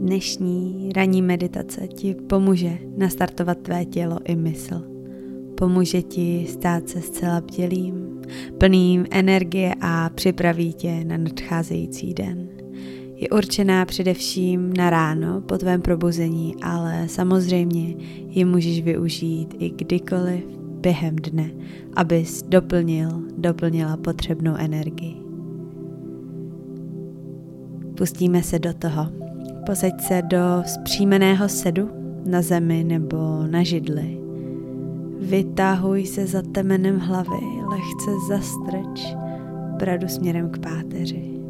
Dnešní ranní meditace ti pomůže nastartovat tvé tělo i mysl. Pomůže ti stát se zcela bdělým, plným energie a připraví tě na nadcházející den. Je určená především na ráno po tvém probuzení, ale samozřejmě ji můžeš využít i kdykoliv během dne, abys doplnil, doplnila potřebnou energii. Pustíme se do toho. Posaď se do zpřímeného sedu na zemi nebo na židli. Vytahuj se za temenem hlavy, lehce zastrč bradu směrem k páteři.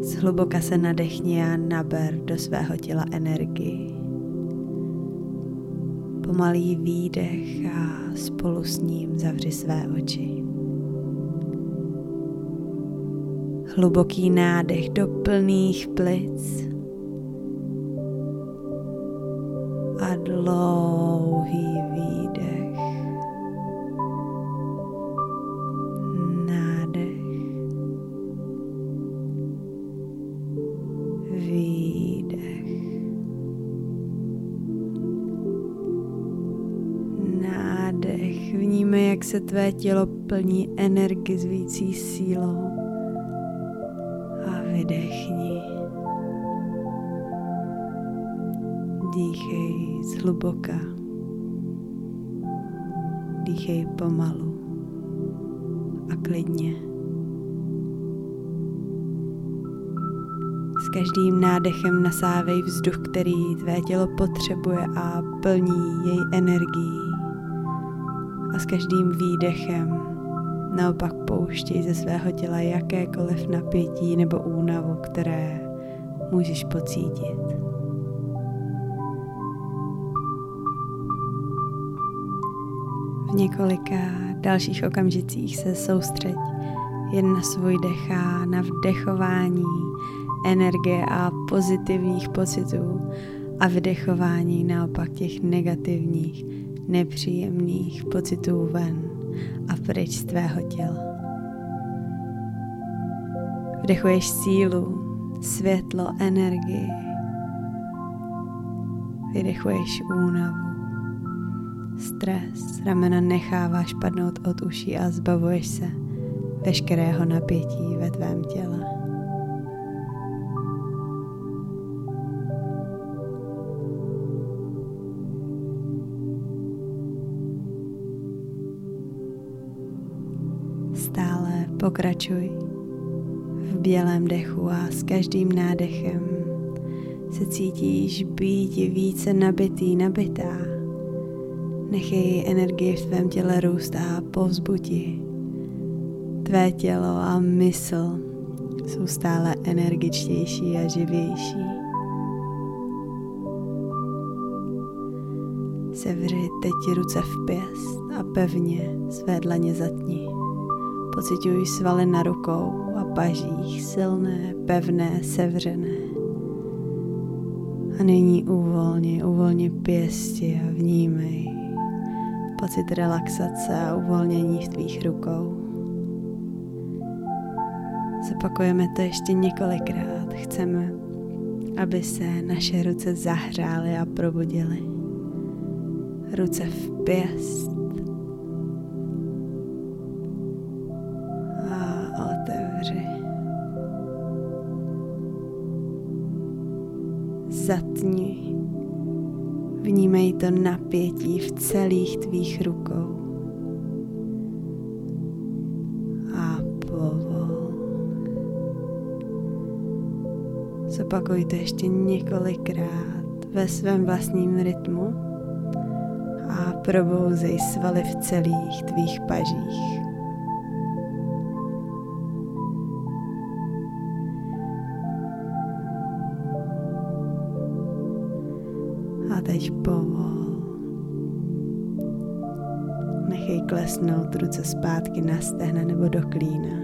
Zhluboka se nadechni a naber do svého těla energii. Pomalý výdech a spolu s ním zavři své oči. Hluboký nádech do plných plic a dlouhý výdech. Nádech. Výdech. Nádech. Vnímej, jak se tvé tělo plní energizující sílou vydechni. Dýchej zhluboka. Dýchej pomalu a klidně. S každým nádechem nasávej vzduch, který tvé tělo potřebuje a plní jej energií. A s každým výdechem Naopak pouštěj ze svého těla jakékoliv napětí nebo únavu, které můžeš pocítit. V několika dalších okamžicích se soustřeď jen na svůj dech a na vdechování energie a pozitivních pocitů a vydechování naopak těch negativních, nepříjemných pocitů ven a pryč z tvého těla. Vdechuješ sílu, světlo, energii. Vydechuješ únavu, stres, ramena necháváš padnout od uší a zbavuješ se veškerého napětí ve tvém těle. Pokračuj v bělém dechu a s každým nádechem se cítíš být více nabitý, nabitá. Nechej energii v tvém těle růst a povzbudí. Tvé tělo a mysl jsou stále energičtější a živější. Sevři teď ruce v pěst a pevně své dlaně zatni. Pocituj svaly na rukou a pažích, silné, pevné, sevřené. A nyní uvolni, uvolni pěsti a vnímej pocit relaxace a uvolnění v tvých rukou. Zopakujeme to ještě několikrát. Chceme, aby se naše ruce zahřály a probudily. Ruce v pěst to napětí v celých tvých rukou. A povol. Zopakuj to ještě několikrát ve svém vlastním rytmu a probouzej svaly v celých tvých pažích. teď po klesnout ruce zpátky na stehna nebo do klína.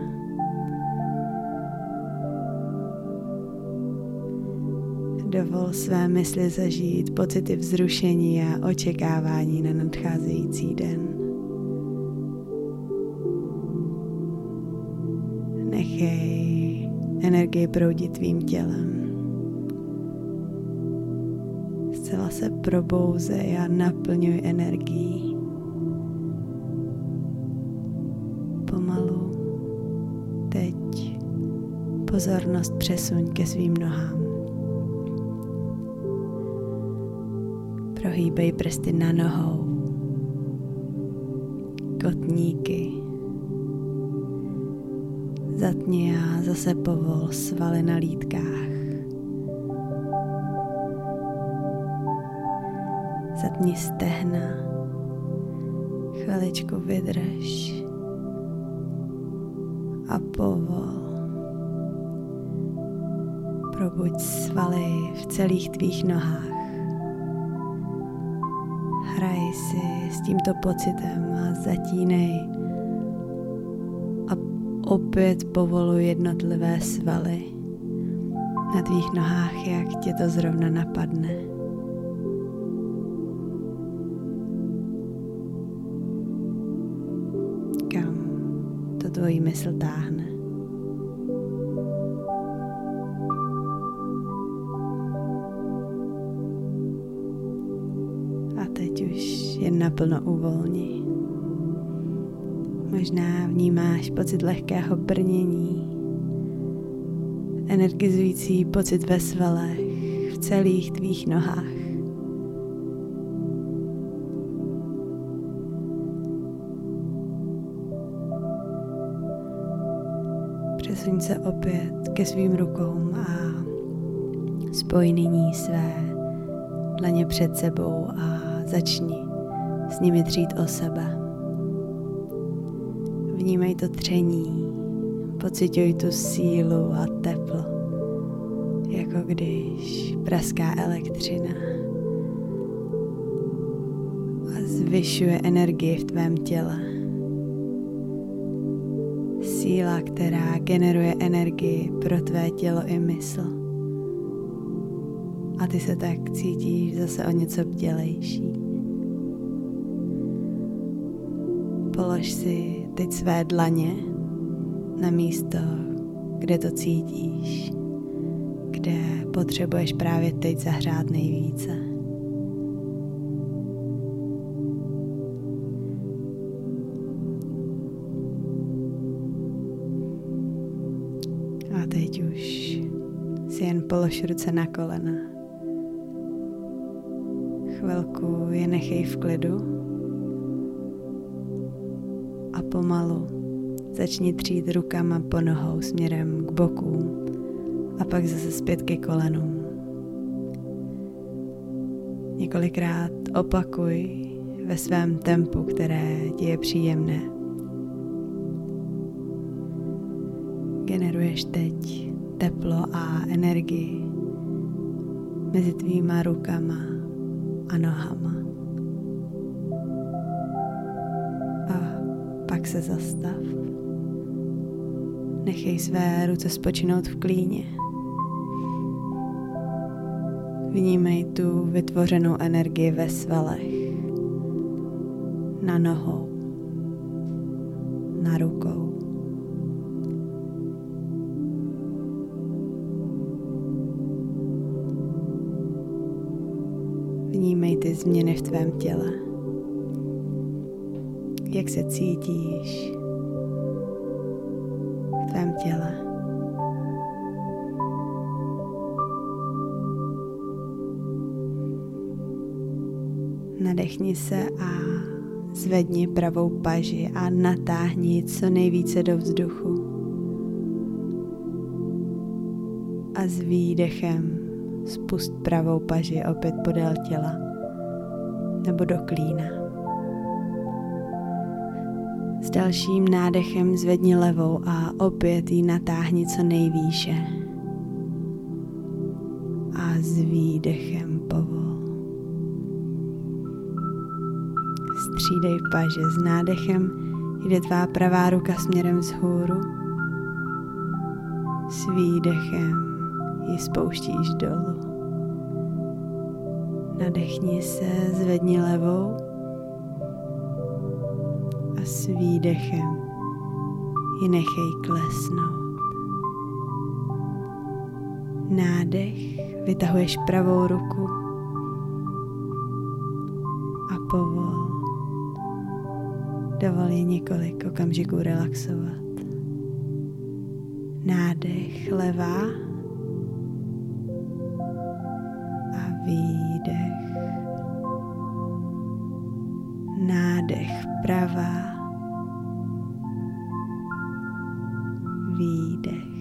Dovol své mysli zažít pocity vzrušení a očekávání na nadcházející den. Nechej energii proudit tvým tělem. Zcela se probouzej a naplňuj energií. Pozornost přesuň ke svým nohám. Prohýbej prsty na nohou, kotníky. Zatni a zase povol svaly na lítkách. Zatni stehna, chviličku vydrž a povol. Probuď svaly v celých tvých nohách hraj si s tímto pocitem a zatínej a opět povoluj jednotlivé svaly na tvých nohách, jak tě to zrovna napadne. Kam to tvojí mysl táhne. Jen naplno uvolni. Možná vnímáš pocit lehkého brnění, energizující pocit ve svalech, v celých tvých nohách. Přesuň se opět ke svým rukou a spoj nyní své dlaně před sebou a začni s nimi třít o sebe. Vnímej to tření, pocituj tu sílu a teplo, jako když praská elektřina a zvyšuje energii v tvém těle. Síla, která generuje energii pro tvé tělo i mysl. A ty se tak cítíš zase o něco bdělejší. Polož si teď své dlaně na místo, kde to cítíš, kde potřebuješ právě teď zahřát nejvíce. A teď už si jen polož ruce na kolena. Chvilku je nechej v klidu pomalu začni třít rukama po nohou směrem k bokům a pak zase zpět ke kolenům. Několikrát opakuj ve svém tempu, které ti je příjemné. Generuješ teď teplo a energii mezi tvýma rukama a nohama. Pak se zastav. Nechej své ruce spočinout v klíně. Vnímej tu vytvořenou energii ve svalech, na nohou, na rukou. Vnímej ty změny v tvém těle jak se cítíš v tvém těle. Nadechni se a zvedni pravou paži a natáhni co nejvíce do vzduchu. A s výdechem spust pravou paži opět podél těla nebo do klína. S dalším nádechem zvedni levou a opět ji natáhni co nejvýše. A s výdechem povol. střídej paže. S nádechem jde tvá pravá ruka směrem vzhůru. S výdechem ji spouštíš dolů. Nadechni se, zvedni levou s výdechem ji nechej klesnout. Nádech, vytahuješ pravou ruku a povol. Dovol je několik okamžiků relaxovat. Nádech levá a výdech. Nádech pravá výdech.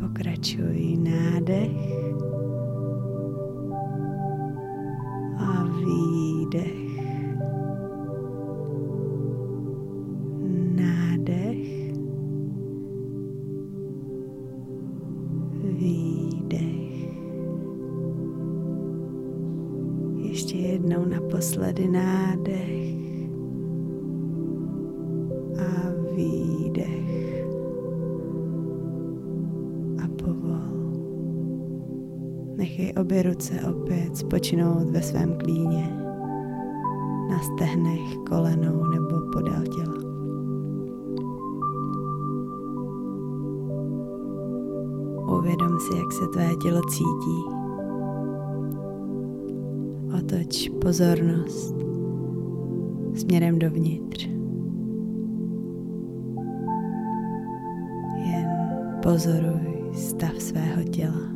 Pokračuj nádech a výdech. Ještě jednou naposledy nádech. Nechej obě ruce opět spočinout ve svém klíně, na stehnech, kolenou nebo podél těla. Uvědom si, jak se tvé tělo cítí. Otoč pozornost směrem dovnitř. Pozoruj stav svého těla.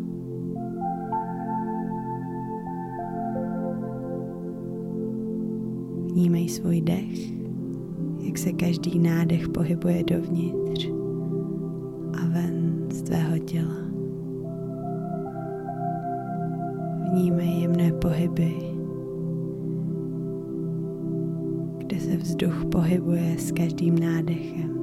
Vnímej svůj dech, jak se každý nádech pohybuje dovnitř a ven z tvého těla. Vnímej jemné pohyby, kde se vzduch pohybuje s každým nádechem.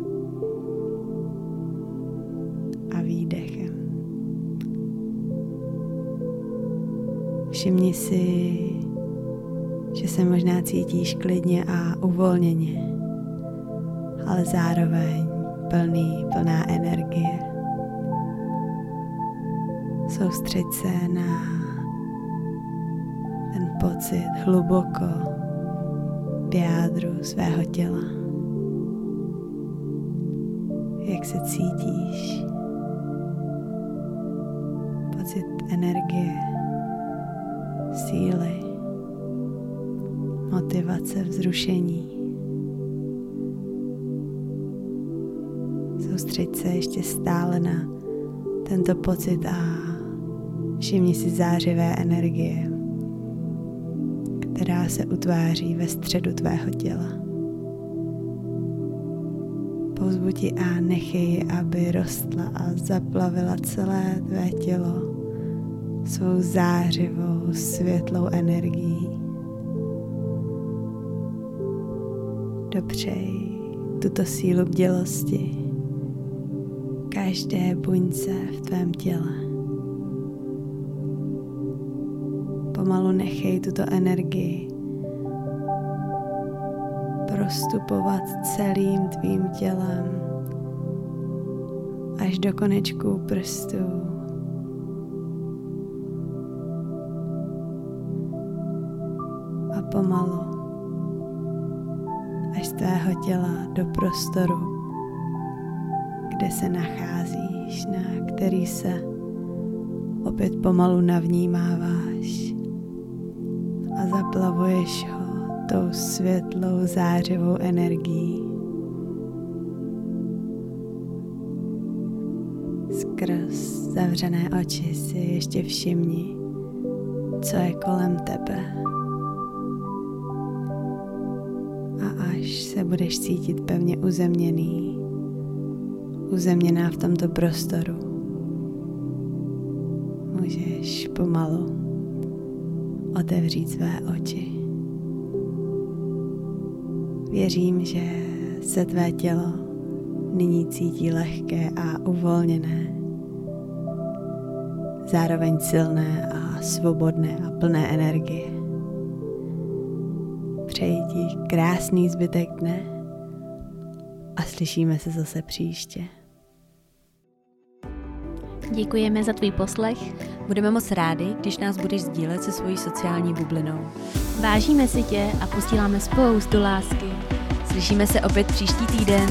Všimni si, že se možná cítíš klidně a uvolněně, ale zároveň plný, plná energie. Soustřeď se na ten pocit hluboko v jádru svého těla. Jak se cítíš? Pocit energie síly, motivace, vzrušení. Soustřeď se ještě stále na tento pocit a všimni si zářivé energie, která se utváří ve středu tvého těla. Pouzbudi a nechej, aby rostla a zaplavila celé tvé tělo svou zářivou, světlou energií. Dopřej tuto sílu bdělosti každé buňce v tvém těle. Pomalu nechej tuto energii prostupovat celým tvým tělem až do konečků prstů pomalu až z tvého těla do prostoru, kde se nacházíš, na který se opět pomalu navnímáváš a zaplavuješ ho tou světlou zářivou energií. Skrz zavřené oči si ještě všimni, co je kolem tebe. Až se budeš cítit pevně uzemněný, uzemněná v tomto prostoru. Můžeš pomalu otevřít své oči. Věřím, že se tvé tělo nyní cítí lehké a uvolněné, zároveň silné a svobodné a plné energie. Přeji ti krásný zbytek dne a slyšíme se zase příště. Děkujeme za tvůj poslech. Budeme moc rádi, když nás budeš sdílet se svojí sociální bublinou. Vážíme si tě a posíláme spoustu lásky. Slyšíme se opět příští týden.